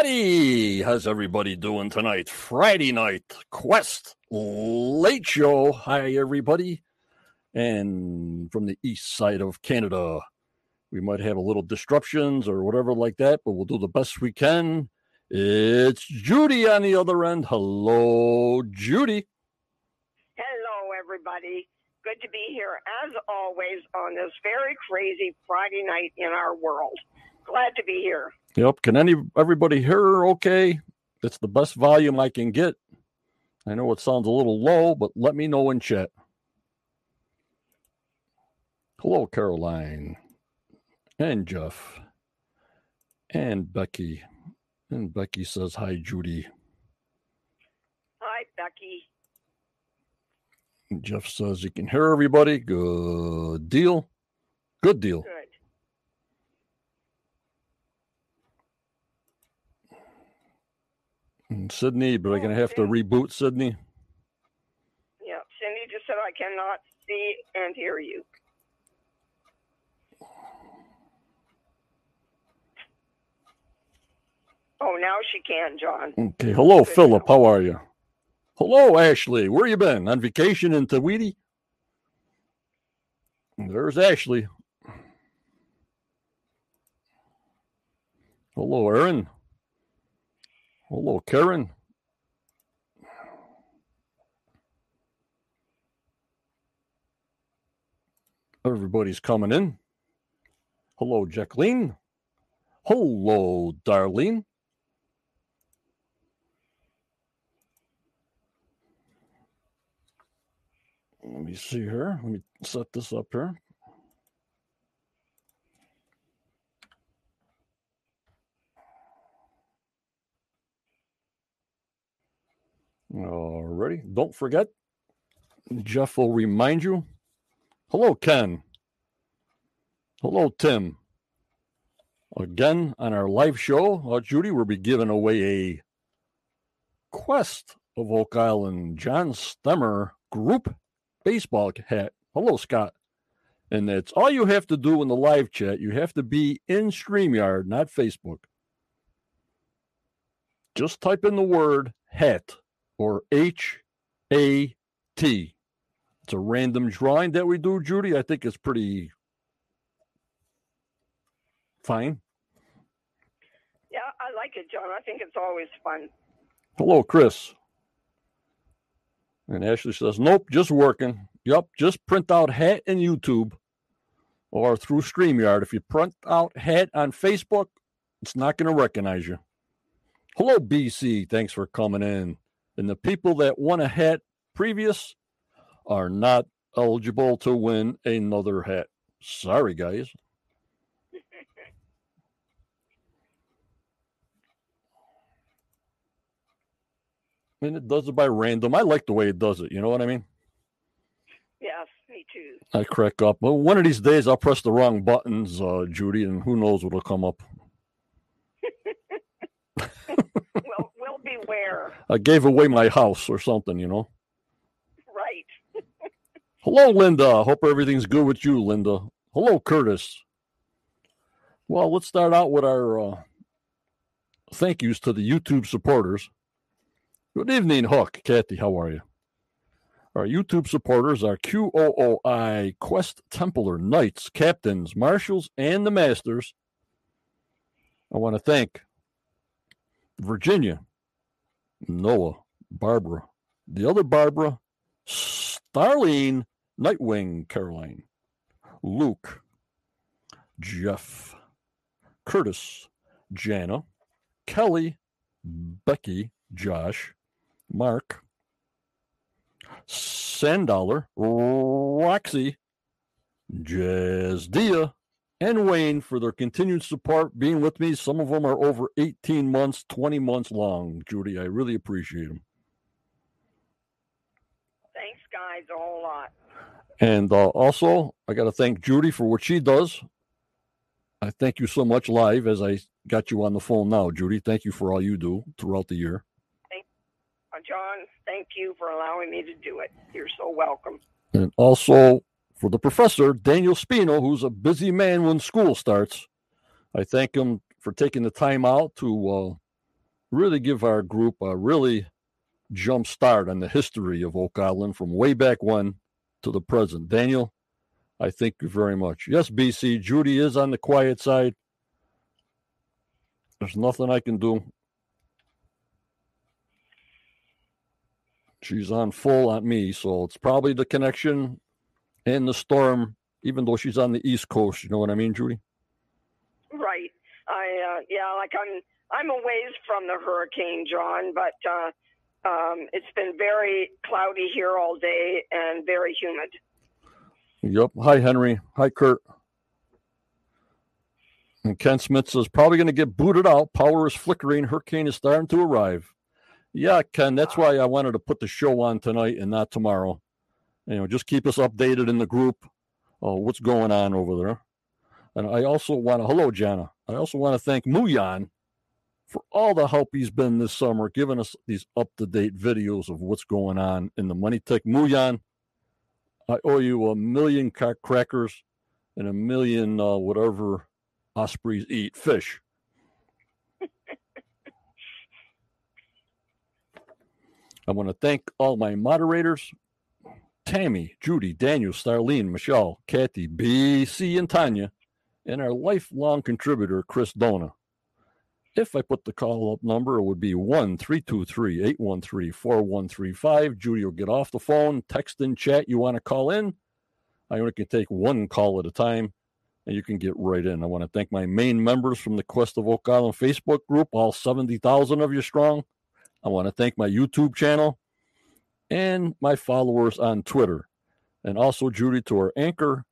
Everybody. How's everybody doing tonight? Friday night Quest Late Show. Hi, everybody. And from the east side of Canada, we might have a little disruptions or whatever like that, but we'll do the best we can. It's Judy on the other end. Hello, Judy. Hello, everybody. Good to be here, as always, on this very crazy Friday night in our world. Glad to be here. Yep. Can any everybody hear her okay? It's the best volume I can get. I know it sounds a little low, but let me know in chat. Hello, Caroline. And Jeff. And Becky. And Becky says, Hi, Judy. Hi, Becky. And Jeff says, You can hear everybody. Good deal. Good deal. Good. And Mm, Sydney, but I'm going to have to reboot Sydney. Yeah, Cindy just said I cannot see and hear you. Oh, now she can, John. Okay. Hello, Good Philip. How are you? Hello, Ashley. Where you been? On vacation in Tahiti? There's Ashley. Hello, Aaron. Hello, Karen. Everybody's coming in. Hello, Jacqueline. Hello, Darlene. Let me see here. Let me set this up here. Alrighty. Don't forget, Jeff will remind you. Hello, Ken. Hello, Tim. Again, on our live show, uh, Judy will be giving away a Quest of Oak Island John Stemmer group baseball hat. Hello, Scott. And that's all you have to do in the live chat. You have to be in StreamYard, not Facebook. Just type in the word hat or H A T. It's a random drawing that we do, Judy. I think it's pretty fine. Yeah, I like it, John. I think it's always fun. Hello, Chris. And Ashley says, Nope, just working. Yep, just print out hat in YouTube or through StreamYard. If you print out hat on Facebook, it's not going to recognize you. Hello, BC. Thanks for coming in. And the people that won a hat previous are not eligible to win another hat. Sorry, guys. And it does it by random. I like the way it does it. You know what I mean? Yes, me too. I crack up. Well, one of these days I'll press the wrong buttons, uh, Judy, and who knows what'll come up. We'll. I gave away my house or something, you know. Right. Hello, Linda. Hope everything's good with you, Linda. Hello, Curtis. Well, let's start out with our uh, thank yous to the YouTube supporters. Good evening, Hook. Kathy, how are you? Our YouTube supporters are QOOI, Quest Templar, Knights, Captains, Marshals, and the Masters. I want to thank Virginia, Noah, Barbara, the other Barbara, Starlene, Nightwing, Caroline, Luke, Jeff, Curtis, Jana, Kelly, Becky, Josh, Mark, Sandollar, Roxy, Jazdia, and Wayne for their continued support, being with me. Some of them are over 18 months, 20 months long. Judy, I really appreciate them. Thanks, guys, a whole lot. And uh, also, I got to thank Judy for what she does. I thank you so much live as I got you on the phone now, Judy. Thank you for all you do throughout the year. Uh, John, thank you for allowing me to do it. You're so welcome. And also for the professor, Daniel Spino, who's a busy man when school starts. I thank him for taking the time out to uh, really give our group a really jump start on the history of Oak Island from way back when to the present. Daniel, I thank you very much. Yes, BC, Judy is on the quiet side. There's nothing I can do. She's on full on me, so it's probably the connection and the storm, even though she's on the East Coast. You know what I mean, Judy? Right. I uh, yeah, like I'm I'm a ways from the hurricane, John, but uh, um, it's been very cloudy here all day and very humid. Yep. Hi, Henry. Hi, Kurt. And Ken Smith says probably going to get booted out. Power is flickering. Hurricane is starting to arrive. Yeah, Ken. That's why I wanted to put the show on tonight and not tomorrow. You know, just keep us updated in the group. Uh, what's going on over there? And I also want to hello, Jana. I also want to thank Muyan for all the help he's been this summer, giving us these up to date videos of what's going on in the Money Tech. Muyan, I owe you a million crackers and a million uh, whatever ospreys eat fish. I want to thank all my moderators Tammy, Judy, Daniel, Starlene, Michelle, Kathy, BC, and Tanya, and our lifelong contributor, Chris Dona. If I put the call up number, it would be 1 323 813 4135. Judy will get off the phone, text in chat. You want to call in? I only can take one call at a time, and you can get right in. I want to thank my main members from the Quest of Oak Island Facebook group, all 70,000 of you strong. I want to thank my YouTube channel and my followers on Twitter. And also, Judy, to our anchor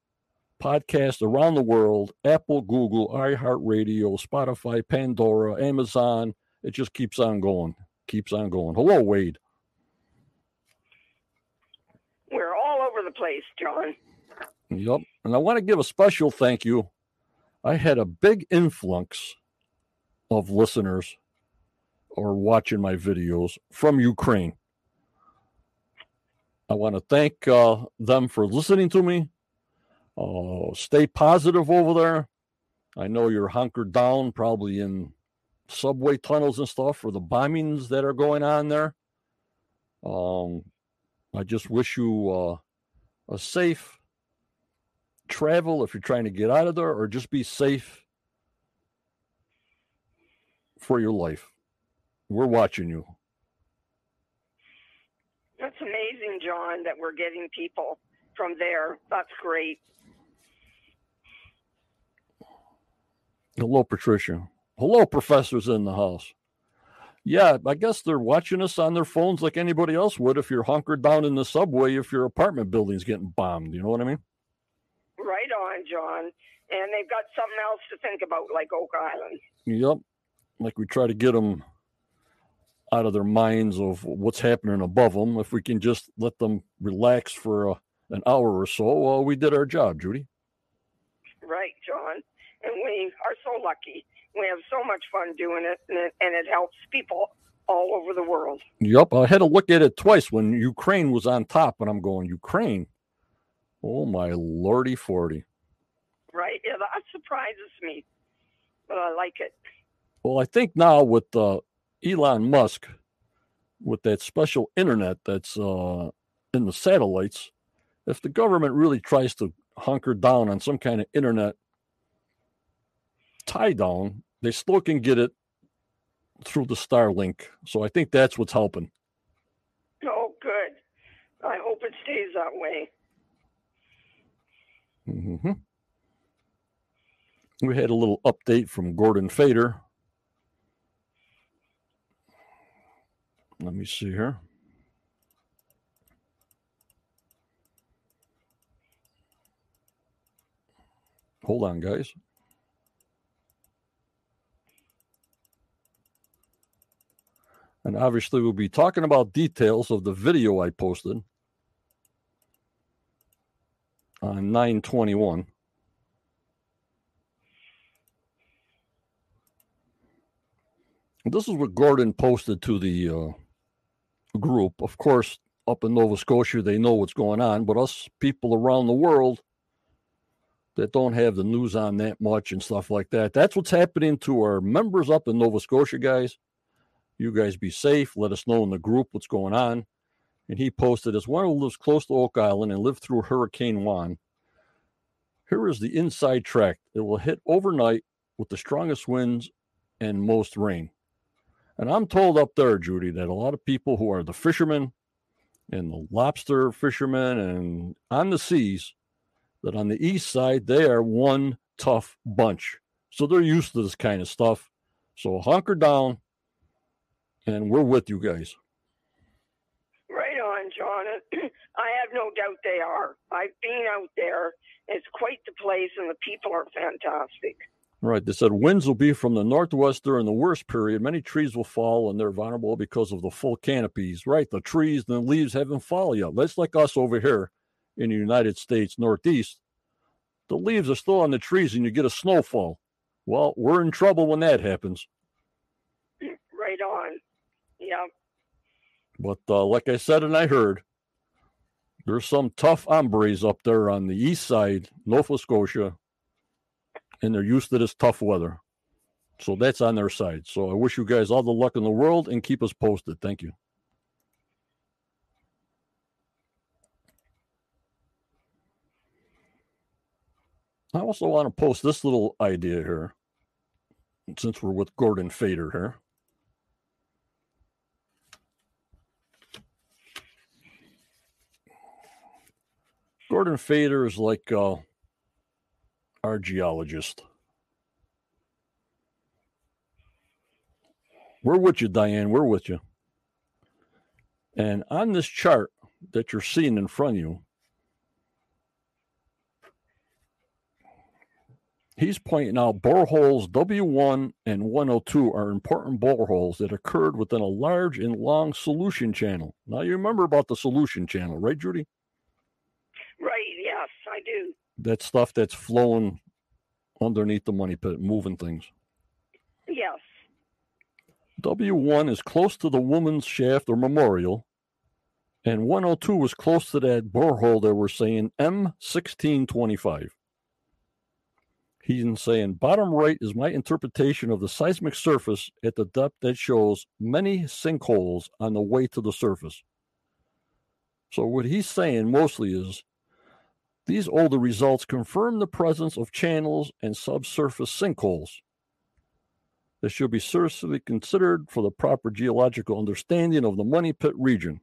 podcast around the world Apple, Google, iHeartRadio, Spotify, Pandora, Amazon. It just keeps on going, keeps on going. Hello, Wade. We're all over the place, John. Yep. And I want to give a special thank you. I had a big influx of listeners or watching my videos from Ukraine. I want to thank uh, them for listening to me. Uh, stay positive over there. I know you're hunkered down, probably in subway tunnels and stuff for the bombings that are going on there. Um, I just wish you uh, a safe travel if you're trying to get out of there, or just be safe for your life. We're watching you. That's amazing, John, that we're getting people from there. That's great. Hello, Patricia. Hello, professors in the house. Yeah, I guess they're watching us on their phones like anybody else would if you're hunkered down in the subway if your apartment building's getting bombed. You know what I mean? Right on, John. And they've got something else to think about, like Oak Island. Yep. Like we try to get them out of their minds of what's happening above them. If we can just let them relax for uh, an hour or so, well, we did our job, Judy. Right, John. And we are so lucky. We have so much fun doing it, and it, and it helps people all over the world. Yep. I had to look at it twice when Ukraine was on top, and I'm going, Ukraine? Oh, my lordy 40. Right. Yeah, that surprises me, but I like it. Well, I think now with uh, Elon Musk, with that special internet that's uh, in the satellites, if the government really tries to hunker down on some kind of internet tie down, they still can get it through the Starlink. So I think that's what's helping. Oh, good. I hope it stays that way. Mm-hmm. We had a little update from Gordon Fader. Let me see here. Hold on, guys. And obviously, we'll be talking about details of the video I posted on 921. This is what Gordon posted to the uh, group. Of course, up in Nova Scotia, they know what's going on, but us people around the world that don't have the news on that much and stuff like that. That's what's happening to our members up in Nova Scotia, guys. You guys be safe. Let us know in the group what's going on. And he posted as one who lives close to Oak Island and lived through Hurricane Juan. Here is the inside track. It will hit overnight with the strongest winds and most rain. And I'm told up there, Judy, that a lot of people who are the fishermen and the lobster fishermen and on the seas that on the east side, they are one tough bunch. So they're used to this kind of stuff. So hunker down, and we're with you guys. Right on, John. I have no doubt they are. I've been out there. It's quite the place, and the people are fantastic. Right. They said winds will be from the northwest during the worst period. Many trees will fall and they're vulnerable because of the full canopies. Right. The trees and the leaves haven't fallen yet. That's like us over here in the United States Northeast. The leaves are still on the trees and you get a snowfall. Well, we're in trouble when that happens. Right on. Yeah. But uh, like I said and I heard, there's some tough hombres up there on the east side, Nova Scotia, and they're used to this tough weather. So that's on their side. So I wish you guys all the luck in the world and keep us posted. Thank you. I also want to post this little idea here, since we're with Gordon Fader here. Gordon Fader is like uh, our geologist. We're with you, Diane. We're with you. And on this chart that you're seeing in front of you, he's pointing out boreholes W1 and 102 are important boreholes that occurred within a large and long solution channel. Now, you remember about the solution channel, right, Judy? Right, yes, I do. That stuff that's flowing underneath the money pit, moving things. Yes. W1 is close to the woman's shaft or memorial, and 102 is close to that borehole that we're saying M1625. He's saying bottom right is my interpretation of the seismic surface at the depth that shows many sinkholes on the way to the surface. So, what he's saying mostly is these older results confirm the presence of channels and subsurface sinkholes. This should be seriously considered for the proper geological understanding of the Money Pit region.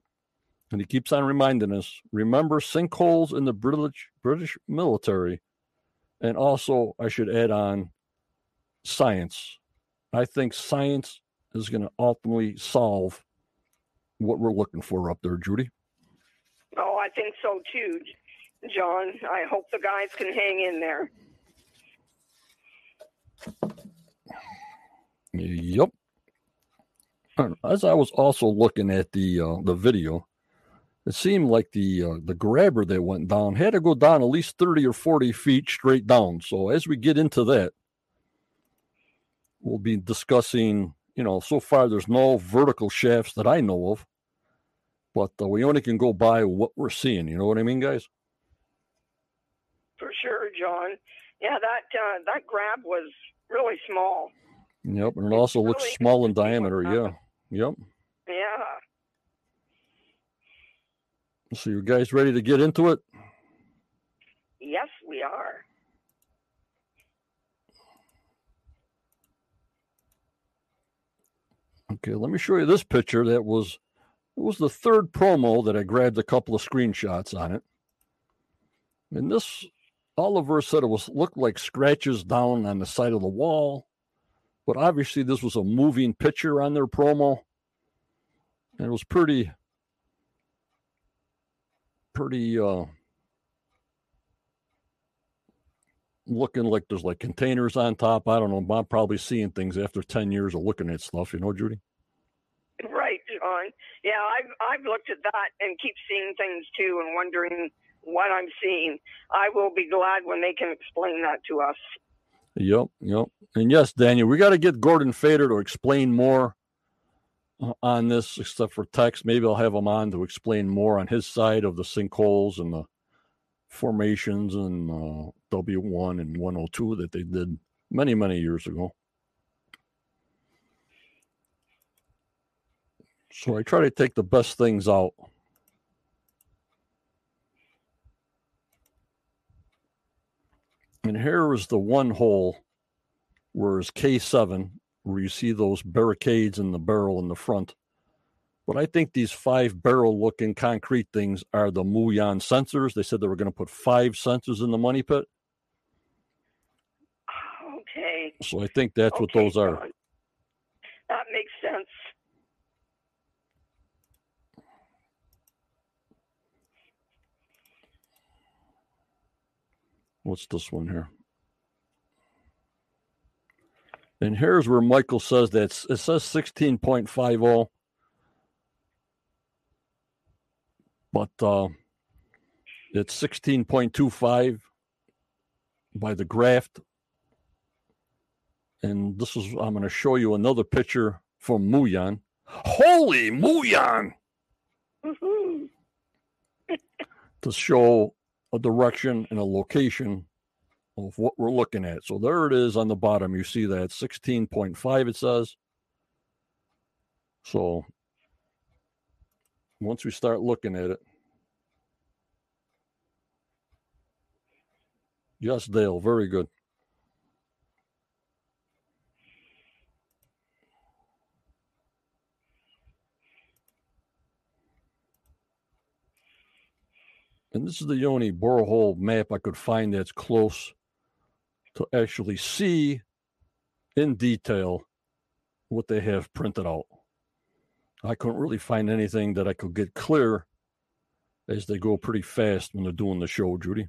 And he keeps on reminding us remember sinkholes in the British, British military. And also, I should add on science. I think science is going to ultimately solve what we're looking for up there, Judy. Oh, I think so too. John. I hope the guys can hang in there. Yep. As I was also looking at the uh, the video, it seemed like the uh, the grabber that went down had to go down at least thirty or forty feet straight down. So as we get into that, we'll be discussing. You know, so far there's no vertical shafts that I know of, but uh, we only can go by what we're seeing. You know what I mean, guys? For sure, John. Yeah, that uh, that grab was really small. Yep, and it also looks small in diameter. Yeah. Yep. Yeah. So you guys ready to get into it? Yes, we are. Okay, let me show you this picture. That was it was the third promo that I grabbed a couple of screenshots on it. And this Oliver said it was looked like scratches down on the side of the wall, but obviously this was a moving picture on their promo, and it was pretty, pretty uh, looking like there's like containers on top. I don't know. I'm probably seeing things after ten years of looking at stuff. You know, Judy. Right, John. Yeah, I've I've looked at that and keep seeing things too, and wondering what I'm seeing. I will be glad when they can explain that to us. Yep, yep. And yes, Daniel, we got to get Gordon Fader to explain more on this, except for text. Maybe I'll have him on to explain more on his side of the sinkholes and the formations in uh, W1 and 102 that they did many, many years ago. So I try to take the best things out. And here is the one hole where is K7, where you see those barricades in the barrel in the front. But I think these five barrel looking concrete things are the muon sensors. They said they were going to put five sensors in the money pit. Okay. So I think that's what those are. John. That makes sense. What's this one here? And here's where Michael says that it says 16.50, but uh, it's 16.25 by the graft. And this is, I'm going to show you another picture from Muyan. Holy Muyan! To show a direction and a location of what we're looking at. So there it is on the bottom. You see that 16.5 it says. So once we start looking at it. Yes, Dale, very good. And this is the only borehole map I could find that's close to actually see in detail what they have printed out. I couldn't really find anything that I could get clear as they go pretty fast when they're doing the show, Judy.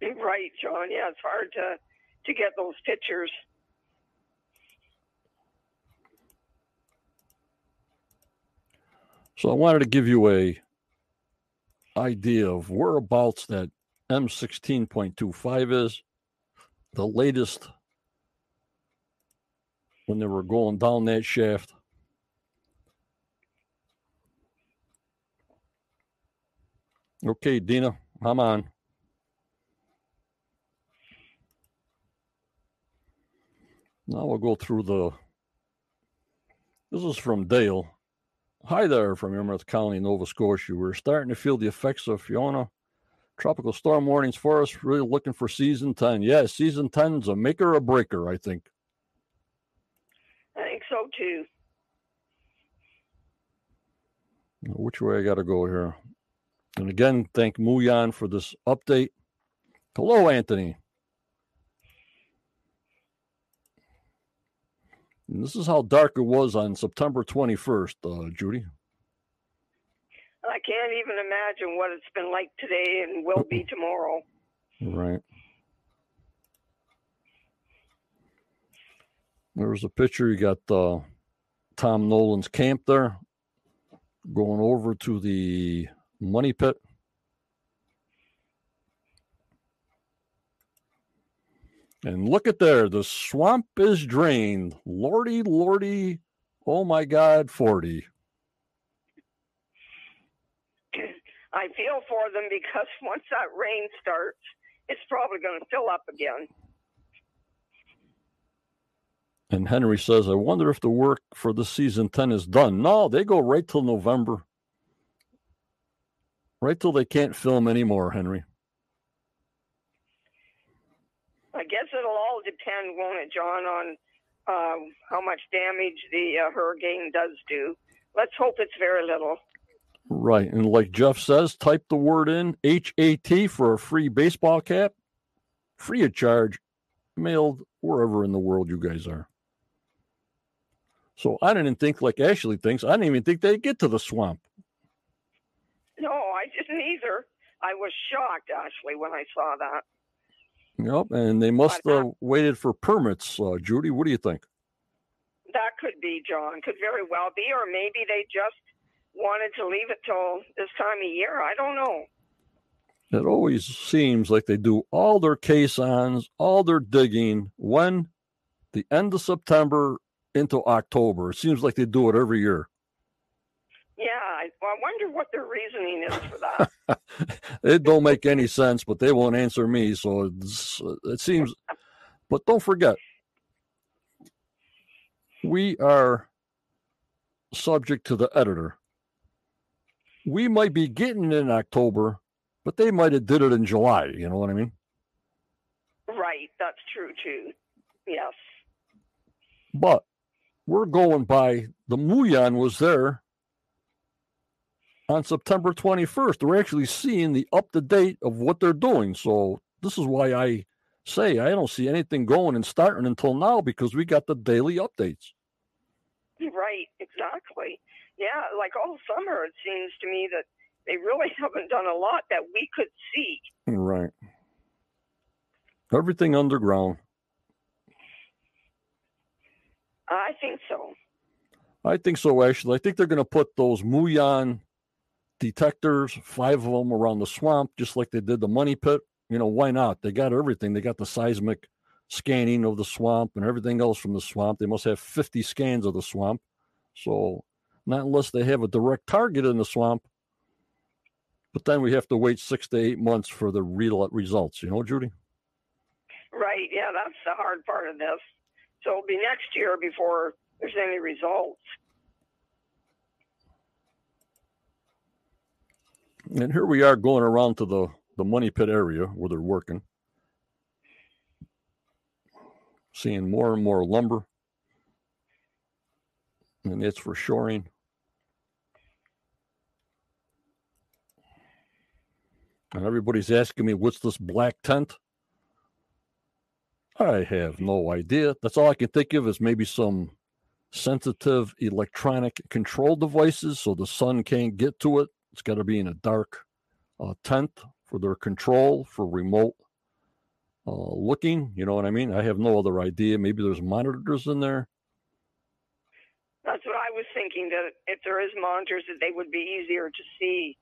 Right, John. Yeah, it's hard to to get those pictures. So I wanted to give you a idea of whereabouts that M16.25 is. The latest when they were going down that shaft. Okay, Dina, I'm on. Now we'll go through the. This is from Dale. Hi there from Yarmouth County, Nova Scotia. We're starting to feel the effects of Fiona. Tropical storm warnings for us. Really looking for season 10. Yeah, season 10 is a maker or a breaker, I think. I think so too. Which way I got to go here? And again, thank Muyan for this update. Hello, Anthony. And this is how dark it was on September 21st, uh, Judy. I can't even imagine what it's been like today and will be tomorrow. Right. There's a picture. You got uh, Tom Nolan's camp there, going over to the money pit. And look at there, the swamp is drained. Lordy, lordy, oh my God, 40. I feel for them because once that rain starts, it's probably going to fill up again. And Henry says, I wonder if the work for the season 10 is done. No, they go right till November. Right till they can't film anymore, Henry. I guess it'll all depend, won't it, John, on uh, how much damage the uh, hurricane does do. Let's hope it's very little. Right. And like Jeff says, type the word in HAT for a free baseball cap, free of charge, mailed wherever in the world you guys are. So I didn't think like Ashley thinks. I didn't even think they'd get to the swamp. No, I didn't either. I was shocked, Ashley, when I saw that. Yep. And they must have waited for permits. Uh, Judy, what do you think? That could be, John. Could very well be. Or maybe they just wanted to leave it till this time of year. I don't know. It always seems like they do all their caissons, all their digging when the end of September into October. It seems like they do it every year. Yeah, I, I wonder what their reasoning is for that. it don't make any sense, but they won't answer me. So it seems. But don't forget, we are subject to the editor. We might be getting it in October, but they might have did it in July. You know what I mean? Right. That's true too. Yes. But we're going by the Muyan was there on September 21st. We're actually seeing the up to date of what they're doing. So this is why I say I don't see anything going and starting until now because we got the daily updates. Right, exactly. Yeah, like all summer, it seems to me that they really haven't done a lot that we could see. Right. Everything underground. I think so. I think so, actually. I think they're going to put those Muyan detectors, five of them around the swamp, just like they did the money pit. You know, why not? They got everything. They got the seismic scanning of the swamp and everything else from the swamp. They must have 50 scans of the swamp. So, not unless they have a direct target in the swamp. But then we have to wait six to eight months for the real results, you know, Judy? Right. Yeah, that's the hard part of this. So it'll be next year before there's any results. And here we are going around to the, the money pit area where they're working. Seeing more and more lumber. And it's for shoring. And everybody's asking me, what's this black tent? I have no idea. That's all I can think of is maybe some sensitive electronic control devices so the sun can't get to it. It's got to be in a dark uh, tent for their control for remote uh, looking. You know what I mean? I have no other idea. Maybe there's monitors in there. That's what I was thinking. That if there is monitors, that they would be easier to see.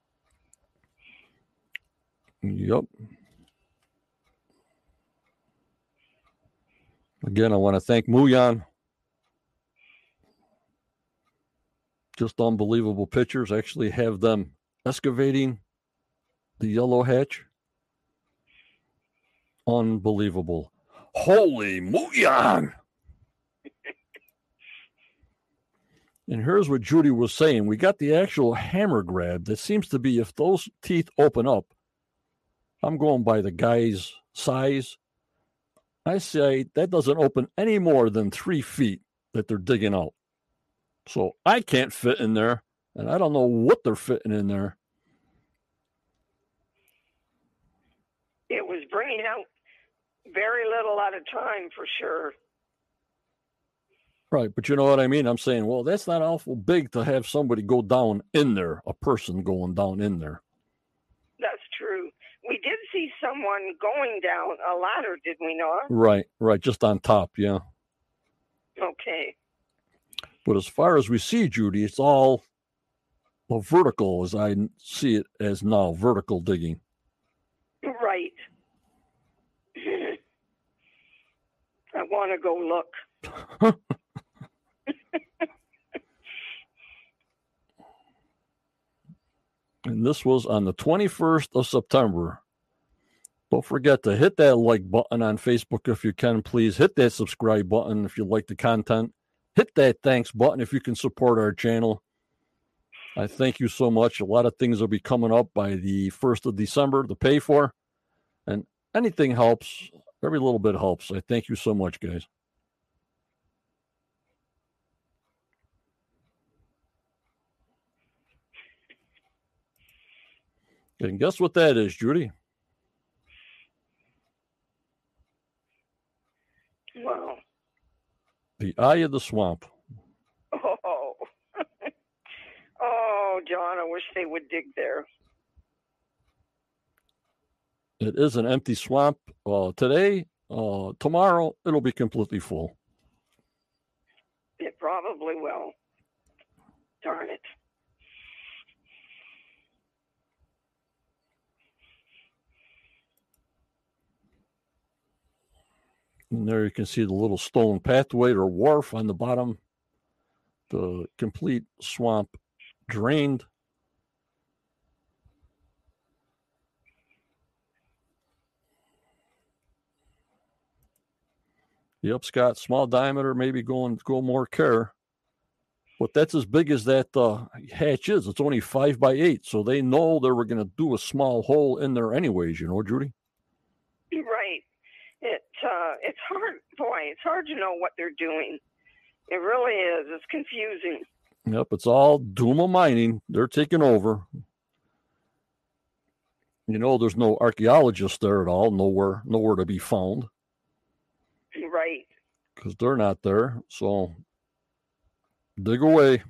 Yep. Again, I want to thank Muyan. Just unbelievable pictures. actually have them excavating the yellow hatch. Unbelievable. Holy Muyan! and here's what Judy was saying. We got the actual hammer grab that seems to be if those teeth open up, I'm going by the guy's size I say that doesn't open any more than three feet that they're digging out. So I can't fit in there, and I don't know what they're fitting in there. It was bringing out very little at a time for sure. Right, but you know what I mean? I'm saying, well, that's not awful big to have somebody go down in there, a person going down in there. That's true we did see someone going down a ladder, did we not? Right, right, just on top, yeah. Okay. But as far as we see, Judy, it's all well, vertical as I see it as now, vertical digging. Right. I want to go look. and this was on the 21st of September. Don't forget to hit that like button on Facebook if you can, please. Hit that subscribe button if you like the content. Hit that thanks button if you can support our channel. I thank you so much. A lot of things will be coming up by the 1st of December to pay for. And anything helps. Every little bit helps. I thank you so much, guys. And guess what that is, Judy? Wow. The eye of the swamp. Oh. Oh, John, I wish they would dig there. It is an empty swamp. Uh, today, uh, tomorrow, it'll be completely full. It probably will. Darn it. And there you can see the little stone pathway or wharf on the bottom. The complete swamp drained. Yep, Scott, small diameter, maybe going go more care. But that's as big as that uh, hatch is. It's only five by eight, so they know they were going to do a small hole in there anyways. You know, Judy. Right. It uh, it's hard, boy. It's hard to know what they're doing. It really is. It's confusing. Yep, it's all Dumas Mining. They're taking over. You know, there's no archaeologists there at all. Nowhere, nowhere to be found. Right. Because they're not there. So dig away.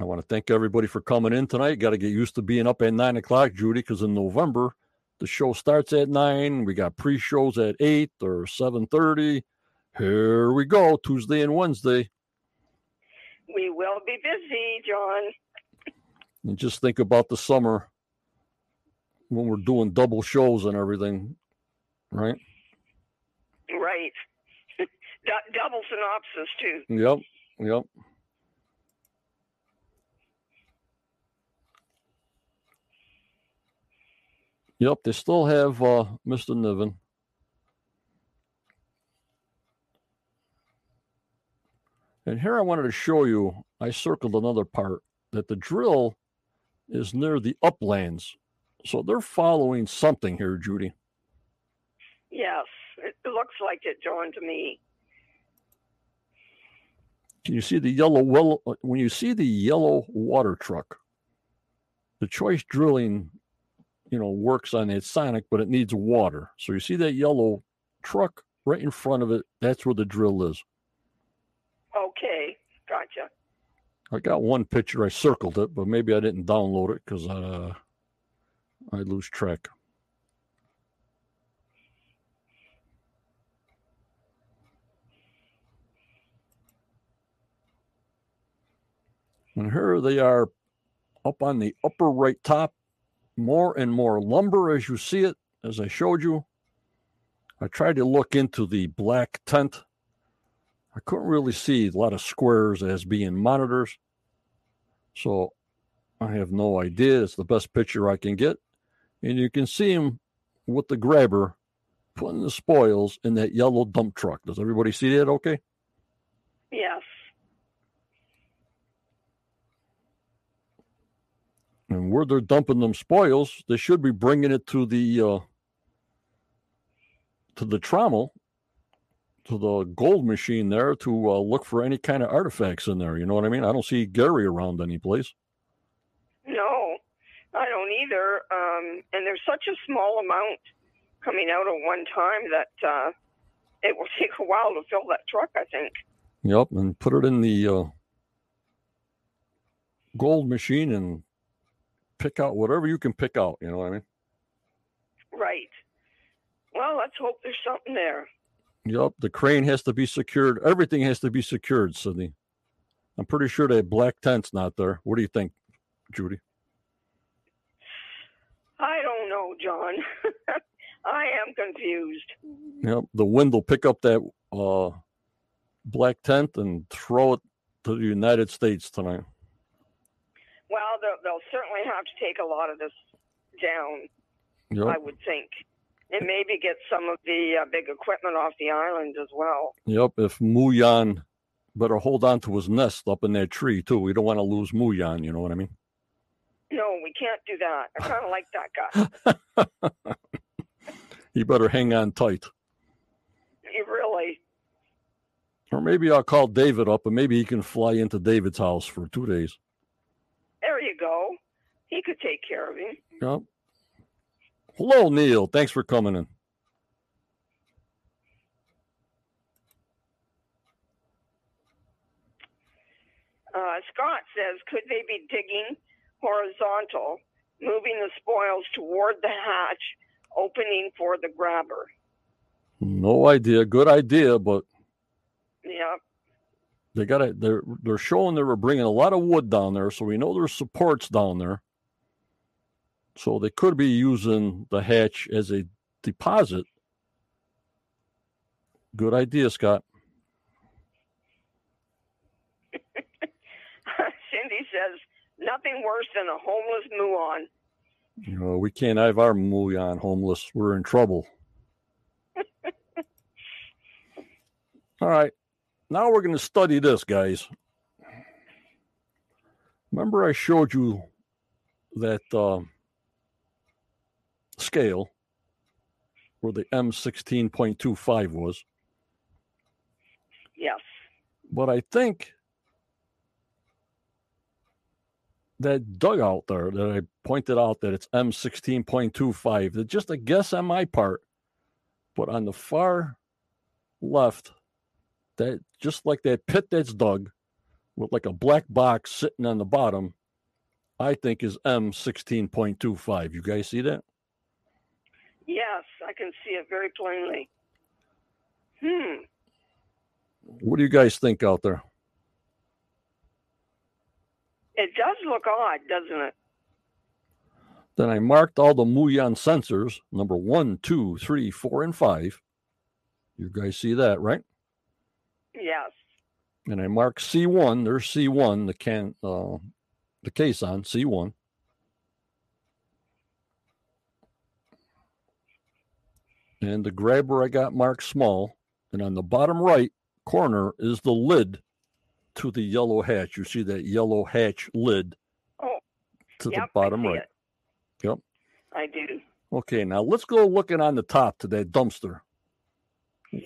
I want to thank everybody for coming in tonight. Got to get used to being up at nine o'clock, Judy, because in November the show starts at nine. We got pre-shows at eight or seven thirty. Here we go, Tuesday and Wednesday. We will be busy, John. And just think about the summer when we're doing double shows and everything, right? Right. D- double synopsis too. Yep. Yep. Yep, they still have uh, Mr. Niven. And here I wanted to show you, I circled another part, that the drill is near the uplands. So they're following something here, Judy. Yes, it looks like it, John, to me. Can you see the yellow well when you see the yellow water truck? The choice drilling, you know, works on its sonic, but it needs water. So you see that yellow truck right in front of it. That's where the drill is. Okay, gotcha. I got one picture. I circled it, but maybe I didn't download it because uh, I lose track. And here they are up on the upper right top. More and more lumber as you see it, as I showed you. I tried to look into the black tent. I couldn't really see a lot of squares as being monitors. So I have no idea. It's the best picture I can get. And you can see him with the grabber putting the spoils in that yellow dump truck. Does everybody see that okay? Yes. And where they're dumping them spoils, they should be bringing it to the uh, to the trommel, to the gold machine there to uh, look for any kind of artifacts in there. You know what I mean? I don't see Gary around any place. No, I don't either. Um, and there's such a small amount coming out at one time that uh, it will take a while to fill that truck. I think. Yep, and put it in the uh, gold machine and pick out whatever you can pick out. You know what I mean? Right. Well, let's hope there's something there. Yep, the crane has to be secured. Everything has to be secured, Sydney. I'm pretty sure that black tent's not there. What do you think, Judy? I don't know, John. I am confused. Yep, the wind will pick up that uh, black tent and throw it to the United States tonight. Well, they'll, they'll certainly have to take a lot of this down, Yep. I would think. And maybe get some of the uh, big equipment off the island as well. Yep. If Muyan better hold on to his nest up in that tree too. We don't want to lose Muyan. You know what I mean? No, we can't do that. I kind of like that guy. He better hang on tight. He really. Or maybe I'll call David up and maybe he can fly into David's house for two days. There you go. He could take care of him. Yep. Hello, Neil. Thanks for coming in. Uh, Scott says, could they be digging horizontal, moving the spoils toward the hatch, opening for the grabber? No idea. Good idea, but Yeah, they got to. They're they're showing they were bringing a lot of wood down there, so we know there's supports down there. So they could be using the hatch as a deposit. Good idea, Scott. Cindy says nothing worse than a homeless muon. You know, we can't have our muon homeless. We're in trouble. All right. Now we're going to study this, guys. Remember, I showed you that. Uh, scale where the M16.25 was. Yes. But I think that dugout there that I pointed out that it's M16.25, that just a guess on my part, but on the far left, that just like that pit that's dug with like a black box sitting on the bottom, I think is M16.25. You guys see that? Yes, I can see it very plainly. Hmm. What do you guys think out there? It does look odd, doesn't it? Then I marked all the Muon sensors, number one, two, three, four, and five. You guys see that, right? Yes. And I marked C1. There's C1, the can, uh, the case on C1. And the grabber I got marked small. And on the bottom right corner is the lid to the yellow hatch. You see that yellow hatch lid Oh, to yep, the bottom right. it. Yep. I do. Okay, now let's go looking on the top to that dumpster.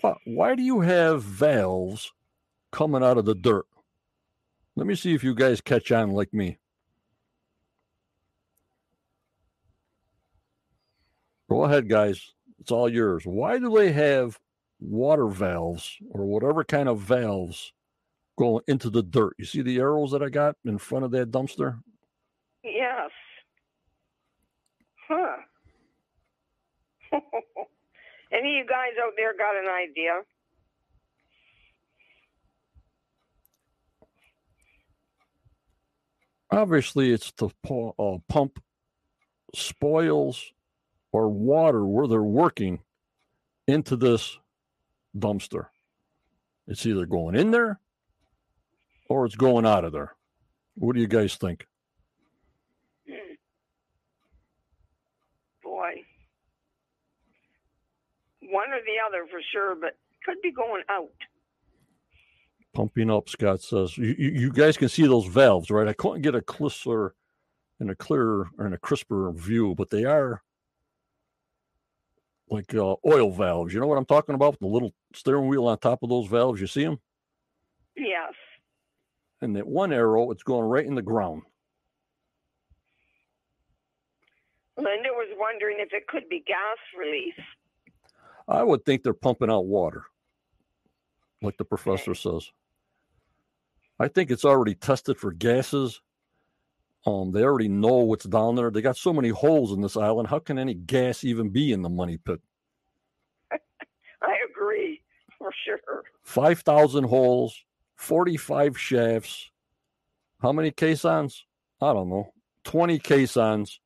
Why, why do you have valves coming out of the dirt? Let me see if you guys catch on like me. Go ahead, guys. It's all yours. Why do they have water valves or whatever kind of valves going into the dirt? You see the arrows that I got in front of that dumpster? Yes. Huh. Any of you guys out there got an idea? obviously it's to uh, pump spoils or water where they're working into this dumpster. It's either going in there or it's going out of there. What do you guys think? Boy. One or the other for sure, but could be going out. Pumping up, Scott says. You, you, you guys can see those valves, right? I couldn't get a closer and a clearer or in a crisper view, but they are like uh, oil valves. You know what I'm talking about? The little steering wheel on top of those valves. You see them? Yes. and that one arrow it's going right in the ground Linda was wondering if it could be gas release. i would think they're pumping out water like the professor says i think it's already tested for gases um they already know what's down there. They got so many holes in this island. How can any gas even be in the money pit? I agree for sure. 5000 holes 45 shafts. How many caissons? I don't know. 20 caissons.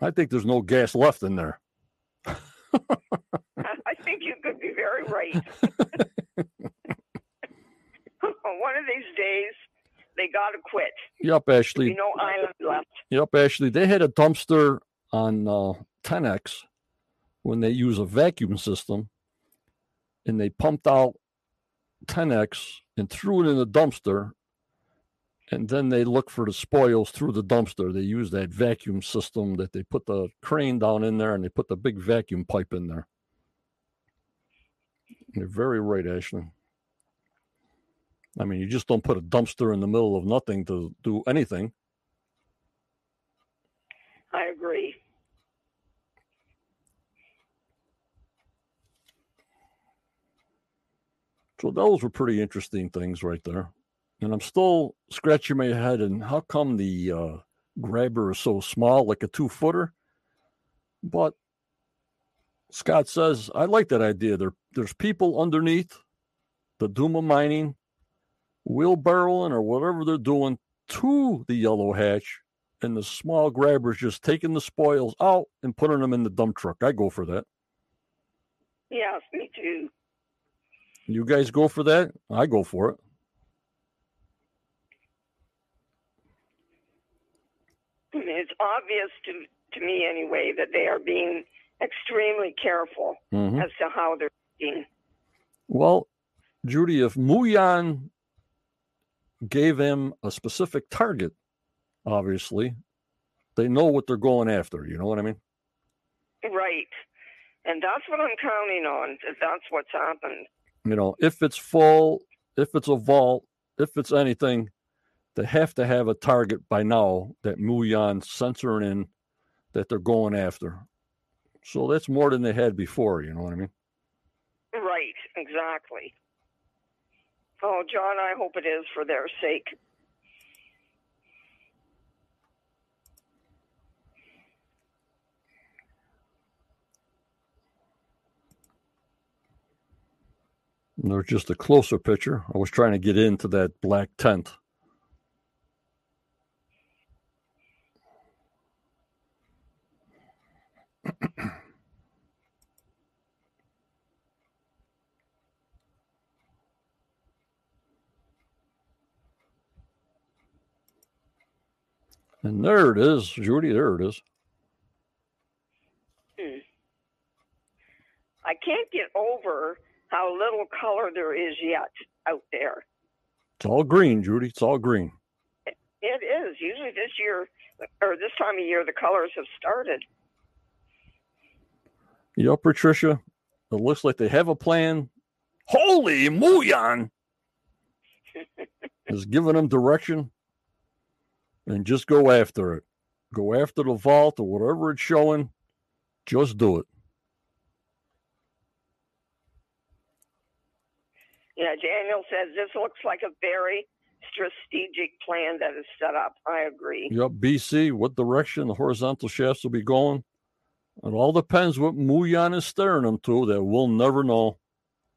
I think there's no gas left in there. I think you could be very right. One of these days, they got to quit. yep ashley no island left. Yep, Ashley. they had a dumpster on uh, 10X when they use a vacuum system and they pumped out 10X and threw it in the dumpster. And then they look for the spoils through the dumpster. They use that vacuum system that they put the crane down in there and they put the big vacuum pipe in there. You're very right, Ashley. I mean, you just don't put a dumpster in the middle of nothing to do anything. I agree. So those were pretty interesting things right there. And I'm still scratching my head and how come the uh, grabber is so small, like a two footer? But Scott says, I like that idea. There, there's people underneath the Dumas Mining, wheelbarrowing or whatever they're doing to the yellow hatch, and the small grabber's just taking the spoils out and putting them in the dump truck. I go for that. Yes, me too. You guys go for that? I go for it. It's obvious to to me anyway that they are being extremely careful Mhm. as to how they're eating. Well, Judy, if Muon gave him a specific target, obviously, they know what they're going after. You know what I mean? Right. And that's what I'm counting on. That's what's happened. You know, if it's full, if it's a vault, if it's anything, they have to have a target by now that Muon's censoring in that they're going after. So that's more than they had before. You know what I mean? Right. Exactly. Oh, John, I hope it is for their sake. There's just a closer picture. I was trying to get into that black tent. And there it is, Judy. There it is. Hmm. I can't get over how little color there is yet out there. It's all green, Judy. It's all green. It is. Usually this year, or this time of year, the colors have started. You know, Patricia, it looks like they have a plan. Holy Muyan is giving them direction and just go after it. Go after the vault or whatever it's showing. Just do it. Yeah, Daniel says this looks like a very strategic plan that is set up. I agree. Yep, BC, what direction the horizontal shafts will be going. It all depends what Muon is staring them to that we'll never know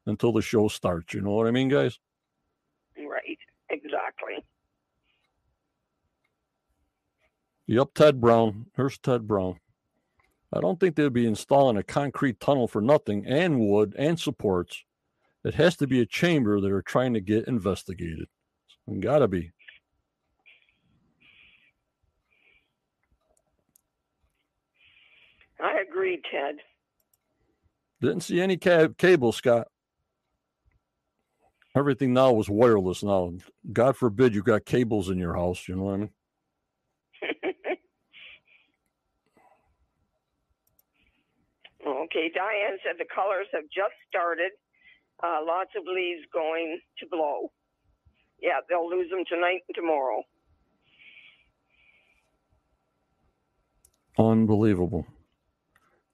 until the show starts. You know what I mean, guys? Right. Exactly. Yep, Ted Brown. Here's Ted Brown. I don't think they'd be installing a concrete tunnel for nothing and wood and supports. It has to be a chamber that are trying to get investigated. It's Gotta be. I agree, Ted. Didn't see any cab- cable, Scott. Everything now was wireless now. God forbid you got cables in your house. You know what I mean? Okay, Diane said the colors have just started. Uh, lots of leaves going to blow. Yeah, they'll lose them tonight and tomorrow. Unbelievable.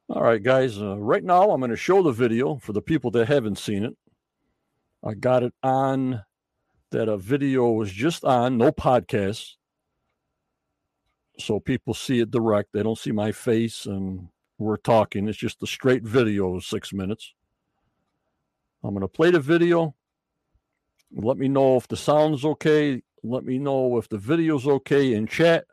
All right, guys. Uh, right now, I'm going to show the video for the people that haven't seen it. I got it on that a video was just on, no podcast. So people see it direct. They don't see my face and we're talking. It's just a straight video of six minutes. I'm going to play the video. Let me know if the sound's okay. Let me know if the video's okay in chat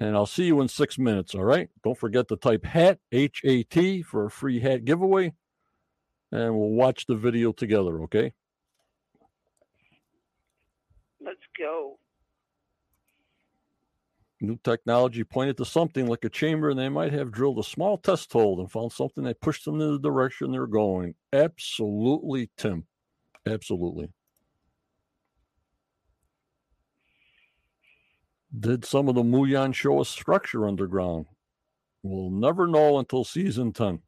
and I'll see you in six minutes. All right. Don't forget to type hat, H A T, for a free hat giveaway. And we'll watch the video together. Okay. Let's go. New technology pointed to something like a chamber, and they might have drilled a small test hole and found something that pushed them in the direction they're going. Absolutely, Tim. Absolutely. Did some of the Muon show a structure underground? We'll never know until season 10.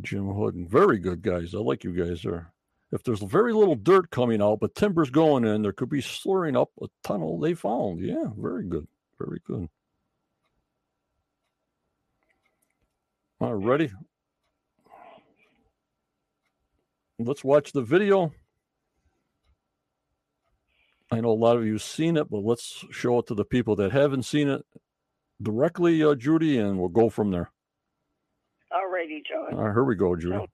Jim Hooden. Very good, guys. I like you guys there. If there's very little dirt coming out, but timber's going in, there could be slurring up a tunnel they found. Yeah, very good. Very good. All right, ready? Let's watch the video. I know a lot of you have seen it, but let's show it to the people that haven't seen it directly, uh, Judy, and we'll go from there. All righty, John. All right, here we go, Judy.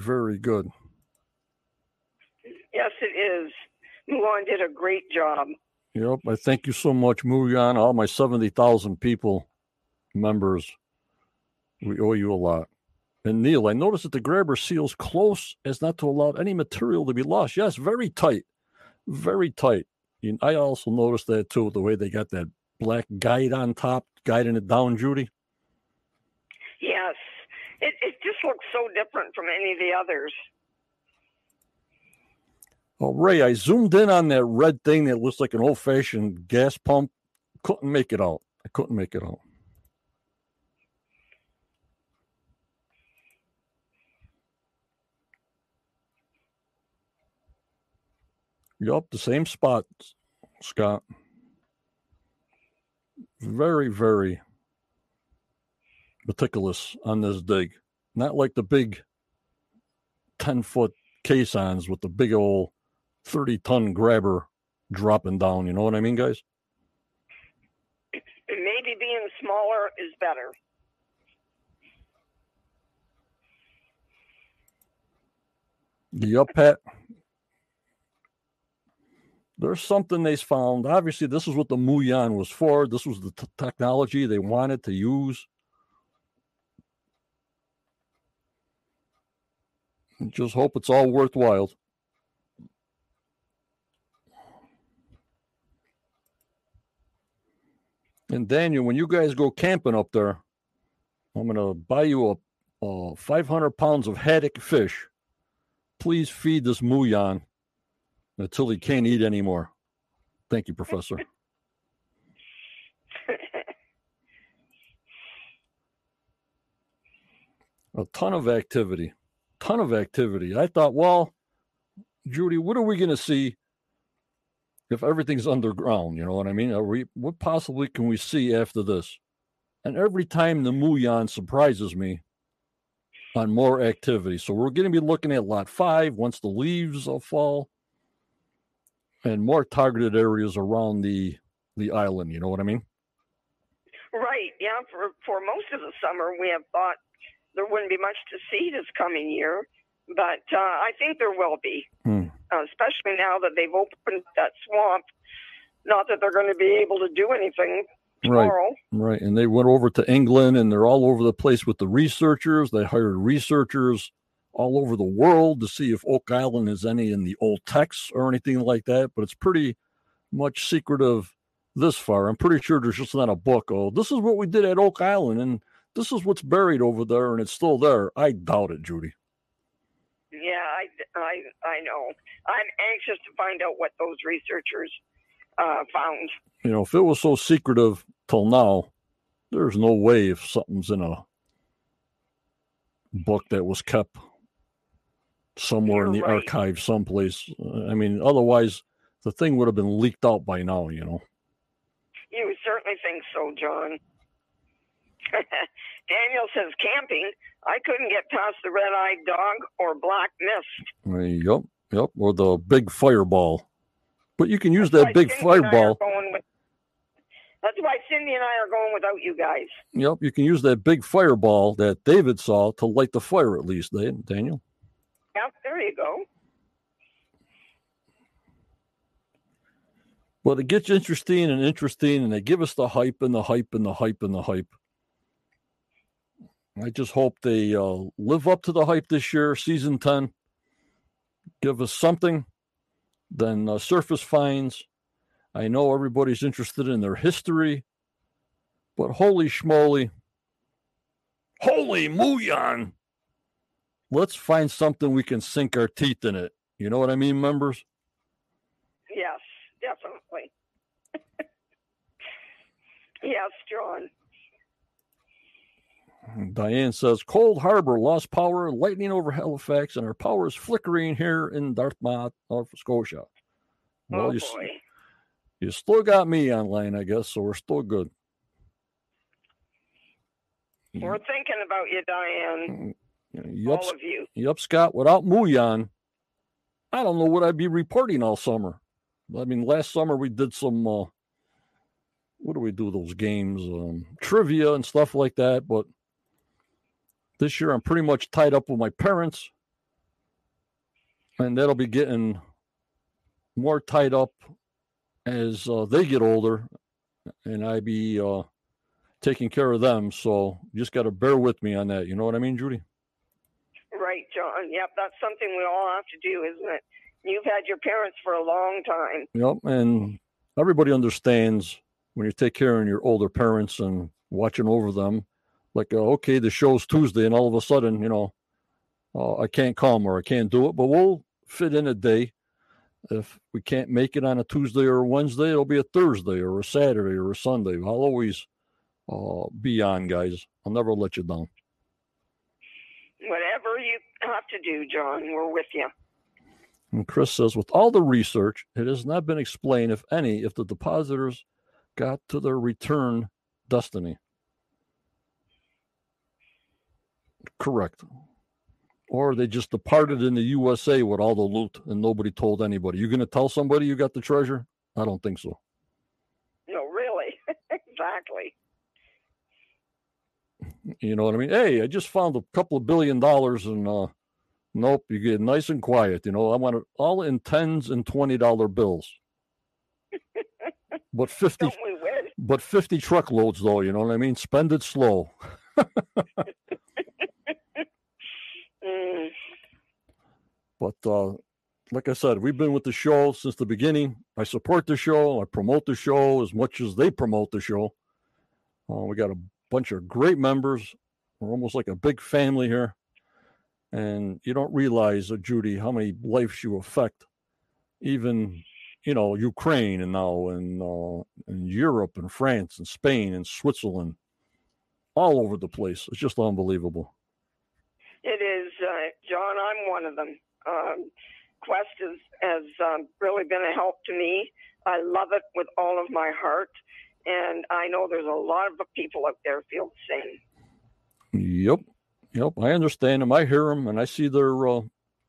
Very, good. Yes, it is. Mulan did a great job. Yep. I thank you so much, Muyan. All my 70,000 people, members, we owe you a lot. And Neil, I noticed that the grabber seals close as not to allow any material to be lost. Yes, very tight. Very tight. And I also noticed that too, the way they got that black guide on top, guiding it down, Judy. It, it just looks so different from any of the others. Oh, Ray, I zoomed in on that red thing that looks like an old fashioned gas pump. Couldn't make it out. I couldn't make it out. Yup, the same spot, Scott. Very, very meticulous on this dig. Not like the big 10 foot caissons with the big old 30 ton grabber dropping down. You know what I mean, guys? Maybe being smaller is better. Yup, Pat. There's something they found. Obviously, this is what the Muon was for. This was the t- technology they wanted to use. Just hope it's all worthwhile. And Daniel, when you guys go camping up there, I'm gonna buy you a, a 500 pounds of haddock fish. Please feed this Muyan until he can't eat anymore. Thank you, Professor. a ton of activity, ton of activity. I thought, well, Judy, what are we going to see if everything's underground? You know what I mean? Are we, what possibly can we see after this? And every time the Muyan surprises me on more activity. So we're going to be looking at lot five once the leaves fall and more targeted areas around the the island. You know what I mean? Right. Yeah. For for most of the summer, we have thought there wouldn't be much to see this coming year, but uh, I think there will be, Hmm. uh, especially now that they've opened that swamp. Not that they're going to be able to do anything Right. Right. And they went over to England and they're all over the place with the researchers. They hired researchers all over the world to see if Oak Island is any in the old texts or anything like that. But it's pretty much secretive this far. I'm pretty sure there's just not a book. Oh, this is what we did at Oak Island and this is what's buried over there and it's still there. I doubt it, Judy. Yeah, I, I, I know. I'm anxious to find out what those researchers uh, found. You know, if it was so secretive till now, there's no way if something's in a book that was kept somewhere in the You're right. archive someplace. I mean, otherwise the thing would have been leaked out by now, you know. You certainly think so, John. Daniel says camping. I couldn't get past the red-eyed dog or black mist. Yep, yep, or the big fireball. But you can use That's that big Cindy and I are fireball. with- That's why Cindy and I are going without you guys. Yep, you can use that big fireball that David saw to light the fire at least, Da- Daniel. Yep, there you go. But it gets interesting and interesting, and they give us the hype and the hype and the hype and the hype. I just hope they uh, live up to the hype this year, season 10. Give us something. Then uh, surface finds. I know everybody's interested in their history, but holy schmoly. Holy Muyan. Let's find something we can sink our teeth in it. You know what I mean, members? Yes, definitely. yes, John. Diane says Cole Harbour lost power, lightning over Halifax, and our power is flickering here in Dartmouth, Nova Scotia. Well, oh you, boy. you still got me online, I guess, so we're still good. We're thinking about you, Diane. Yup, All of you. yup, Scott. Without Muyan, I don't know what I'd be reporting all summer. I mean, last summer we did some, uh, what do we do, those games, um, trivia and stuff like that, but this year I'm pretty much tied up with my parents, and that'll be getting more tied up as uh, they get older, and I be uh, taking care of them. So you just got to bear with me on that. You know what I mean, Judy? Right, John. Yep, that's something we all have to do, isn't it? You've had your parents for a long time. Yep, and everybody understands when you take care of your older parents and watching over them. Like, uh, okay, the show's Tuesday, and all of a sudden, you know, uh, I can't come or I can't do it, but we'll fit in a day. If we can't make it on a Tuesday or a Wednesday, it'll be a Thursday or a Saturday or a Sunday. I'll always uh, be on, guys. I'll never let you down. Whatever you have to do, John, we're with you. And Chris says, with all the research, it has not been explained, if any, if the depositors got to their return destiny. Correct. Or they just departed in the USA with all the loot and nobody told anybody. You going to tell somebody you got the treasure? I don't think so. No, really. exactly. You know what I mean? Hey, I just found a couple of billion dollars and uh nope, you get nice and quiet. You know, I want it all in tens and twenty dollar bills. but fifty Don't we win? but fifty truckloads though, you know what I mean? Spend it slow. But uh, like I said, we've been with the show since the beginning. I support the show. I promote the show as much as they promote the show. Uh, we got a bunch of great members. We're almost like a big family here. And you don't realize, uh, Judy, how many lives you affect. Even, you know, Ukraine and now and uh, and Europe and France and Spain and Switzerland, all over the place. It's just unbelievable. It is, uh, John. I'm one of them. Um, Quest has, has um, really been a help to me. I love it with all of my heart. And I know there's a lot of people out there feel the same. Yep. Yep. I understand them. I hear them and I see their uh,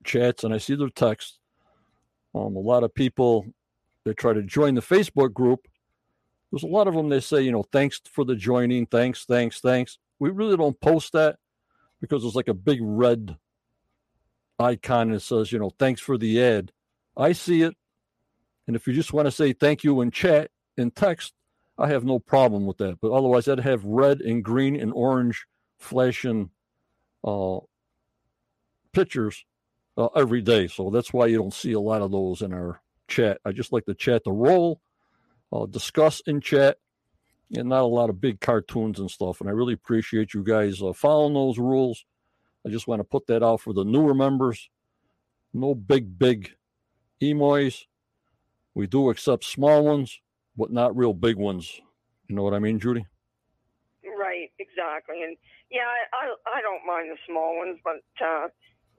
chats and I see their texts. Um, a lot of people, they try to join the Facebook group. There's a lot of them, they say, you know, thanks for the joining. Thanks, thanks, thanks. We really don't post that because it's like a big red icon that says, you know, thanks for the ad. I see it. And if you just want to say thank you in chat, in text, I have no problem with that. But otherwise, I'd have red and green and orange flashing uh, pictures uh, every day. So that's why you don't see a lot of those in our chat. I just like the chat to roll, uh, discuss in chat, and not a lot of big cartoons and stuff. And I really appreciate you guys uh, following those rules. I just want to put that out for the newer members. No big, big emois. We do accept small ones, but not real big ones. You know what I mean, Judy? Right, exactly. And yeah, I, I, don't mind the small ones, but uh,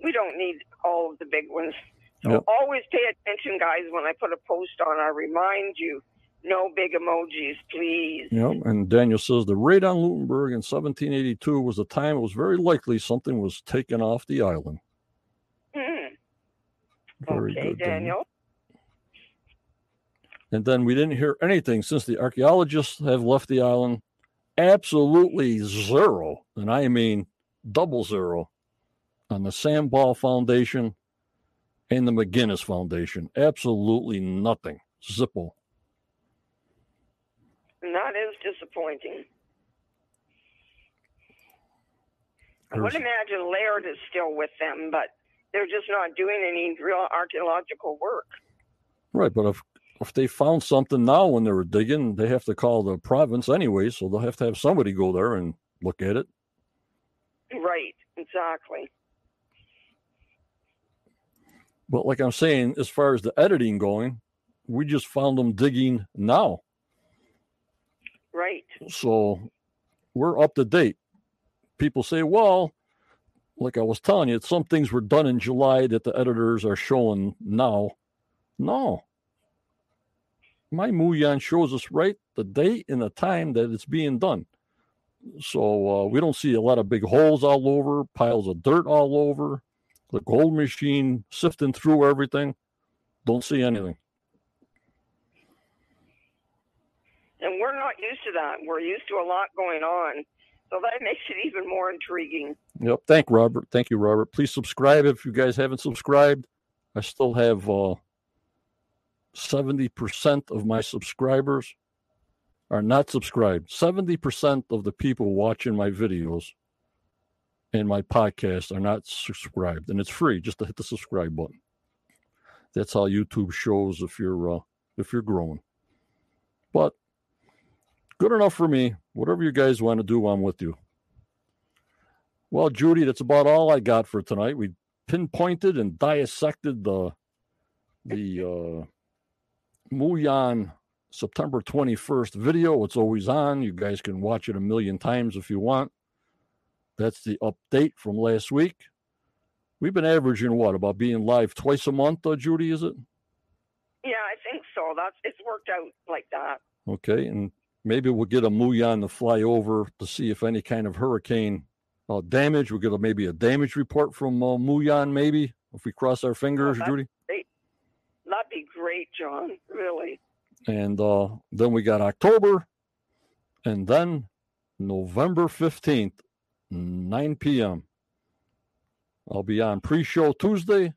we don't need all of the big ones. So always pay attention, guys. When I put a post on, I remind you no big emojis, please. Yep. And Daniel says the raid on Lunenburg in 1782 was the time it was very likely something was taken off the island. Hmm. Very okay, good, Daniel. And then we didn't hear anything since the archaeologists have left the island. Absolutely zero, and I mean double zero, on the Sandball Foundation and the McGinnis Foundation. Absolutely nothing. Zippo. And that is disappointing. I would imagine Laird is still with them, but they're just not doing any real archaeological work. Right, but if if they found something now when they were digging, they have to call the province anyway, so they'll have to have somebody go there and look at it. Right, exactly. But like I'm saying, as far as the editing going, we just found them digging now. Right. So we're up to date. People say, well, like I was telling you, some things were done in July that the editors are showing now. No. My Muyan shows us right the date and the time that it's being done. So uh, we don't see a lot of big holes all over, piles of dirt all over, the gold machine sifting through everything. Don't see anything. And we're not used to that. We're used to a lot going on. So that makes it even more intriguing. Yep. Thank Robert. Thank you, Robert. Please subscribe if you guys haven't subscribed. I still have uh, 70% of my subscribers are not subscribed. 70% of the people watching my videos and my podcast are not subscribed. And it's free just to hit the subscribe button. That's how YouTube shows if you're uh, if you're growing. But good enough for me. Whatever you guys want to do, I'm with you. Well, Judy, that's about all I got for tonight. We pinpointed and dissected the the uh, Muyan September 21st video. It's always on. You guys can watch it a million times if you want. That's the update from last week. We've been averaging what about being live twice a month, uh, Judy? Is it? Yeah, I think so. That's it's worked out like that. Okay, and maybe we'll get a Muyan to fly over to see if any kind of hurricane uh, damage. We'll get a, maybe a damage report from uh, Muyan, maybe if we cross our fingers, Oh, Judy. Great. That'd be great, John. Really. And uh, then we got October, and then November 15th, 9 p.m. I'll be on pre show Tuesday.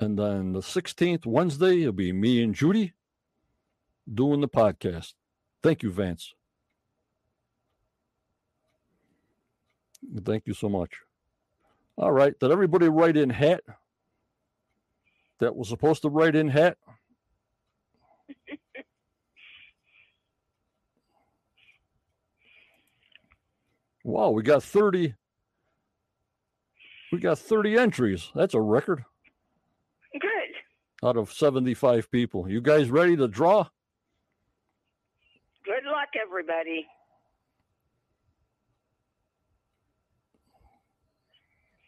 And then the 16th, Wednesday, it'll be me and Judy doing the podcast. Thank you, Vance. Thank you so much. All right. Did everybody write in hat? That was supposed to write in hat? Wow, we got 30 we got 30 entries. That's a record Good. out of 75 people. You guys ready to draw? Luck, everybody.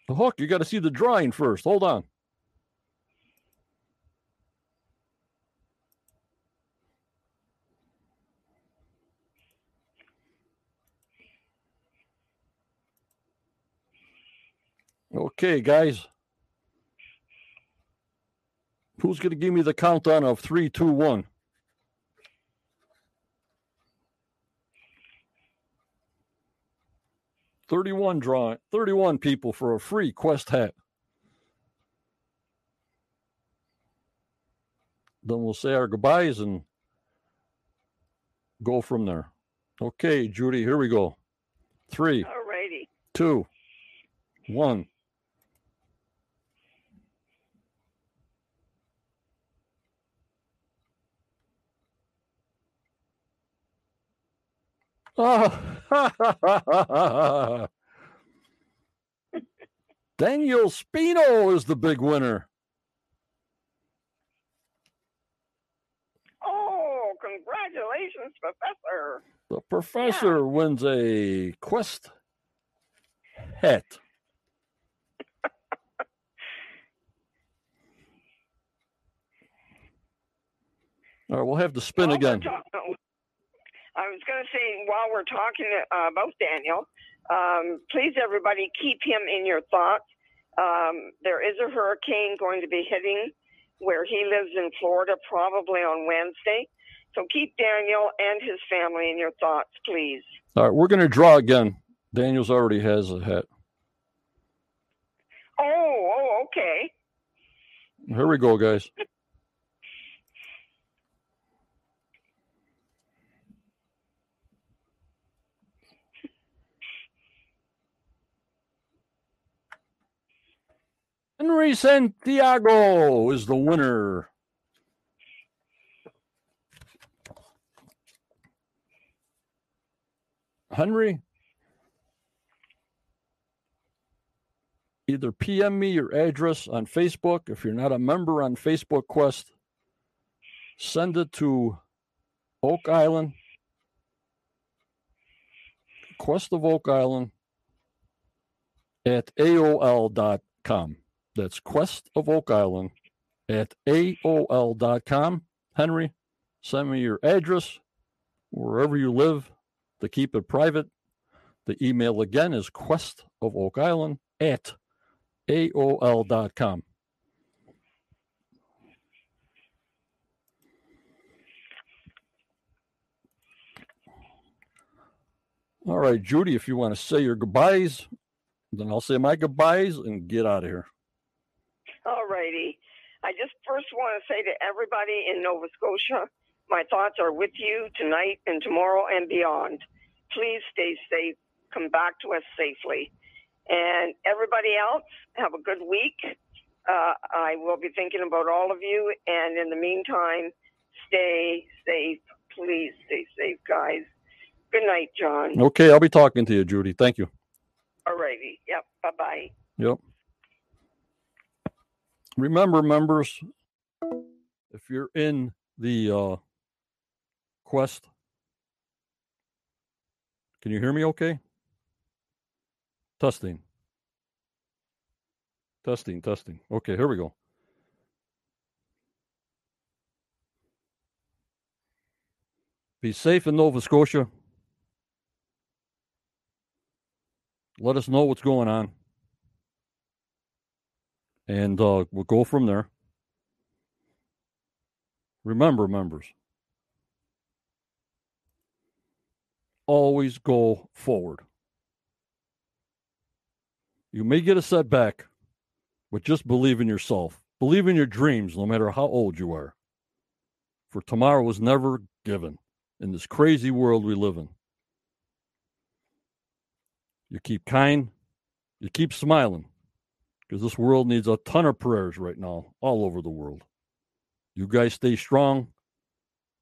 The hook, you got to see the drawing first. Hold on. Okay, guys. Who's going to give me the countdown of three, two, one? Thirty-one drawing, thirty-one people for a free Quest hat. Then we'll say our goodbyes and go from there. Okay, Judy, here we go. Three, All righty. two, one. Ah. Daniel Spino is the big winner. Oh, congratulations, Professor. The professor wins a Quest hat. All right, we'll have to spin again. I was going to say, while we're talking uh, about Daniel, um, please, everybody, keep him in your thoughts. Um, there is a hurricane going to be hitting where he lives in Florida, probably on Wednesday. So keep Daniel and his family in your thoughts, please. All right, we're going to draw again. Daniels already has a hat. Oh, oh, okay. Here we go, guys. Henry Santiago is the winner. Henry, either PM me your address on Facebook. If you're not a member on Facebook Quest, send it to Oak Island, Quest of Oak Island at AOL.com. That's Quest of Oak Island at AOL.com. Henry, send me your address wherever you live to keep it private. The email again is Quest of Oak Island at AOL.com. All right, Judy, if you want to say your goodbyes, then I'll say my goodbyes and get out of here. All righty. I just first want to say to everybody in Nova Scotia, my thoughts are with you tonight and tomorrow and beyond. Please stay safe. Come back to us safely. And everybody else, have a good week. Uh, I will be thinking about all of you. And in the meantime, stay safe. Please stay safe, guys. Good night, John. Okay, I'll be talking to you, Judy. Thank you. All righty. Yep. Bye bye. Yep. Remember, members, if you're in the uh, quest, can you hear me okay? Testing. Testing, testing. Okay, here we go. Be safe in Nova Scotia. Let us know what's going on. And uh, we'll go from there. Remember, members, always go forward. You may get a setback, but just believe in yourself. Believe in your dreams, no matter how old you are. For tomorrow was never given in this crazy world we live in. You keep kind, you keep smiling, because this world needs a ton of prayers right now, all over the world. You guys stay strong,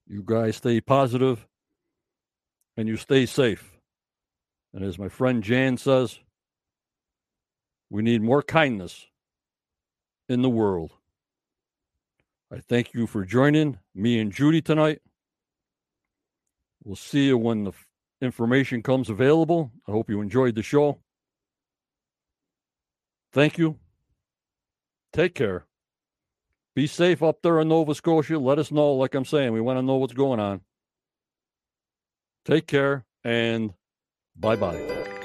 you guys stay positive, and you stay safe. And as my friend Jan says, we need more kindness in the world. I thank you for joining me and Judy tonight. We'll see you when the information comes available. I hope you enjoyed the show. Thank you. Take care. Be safe up there in Nova Scotia. Let us know, like I'm saying, we want to know what's going on. Take care and bye bye.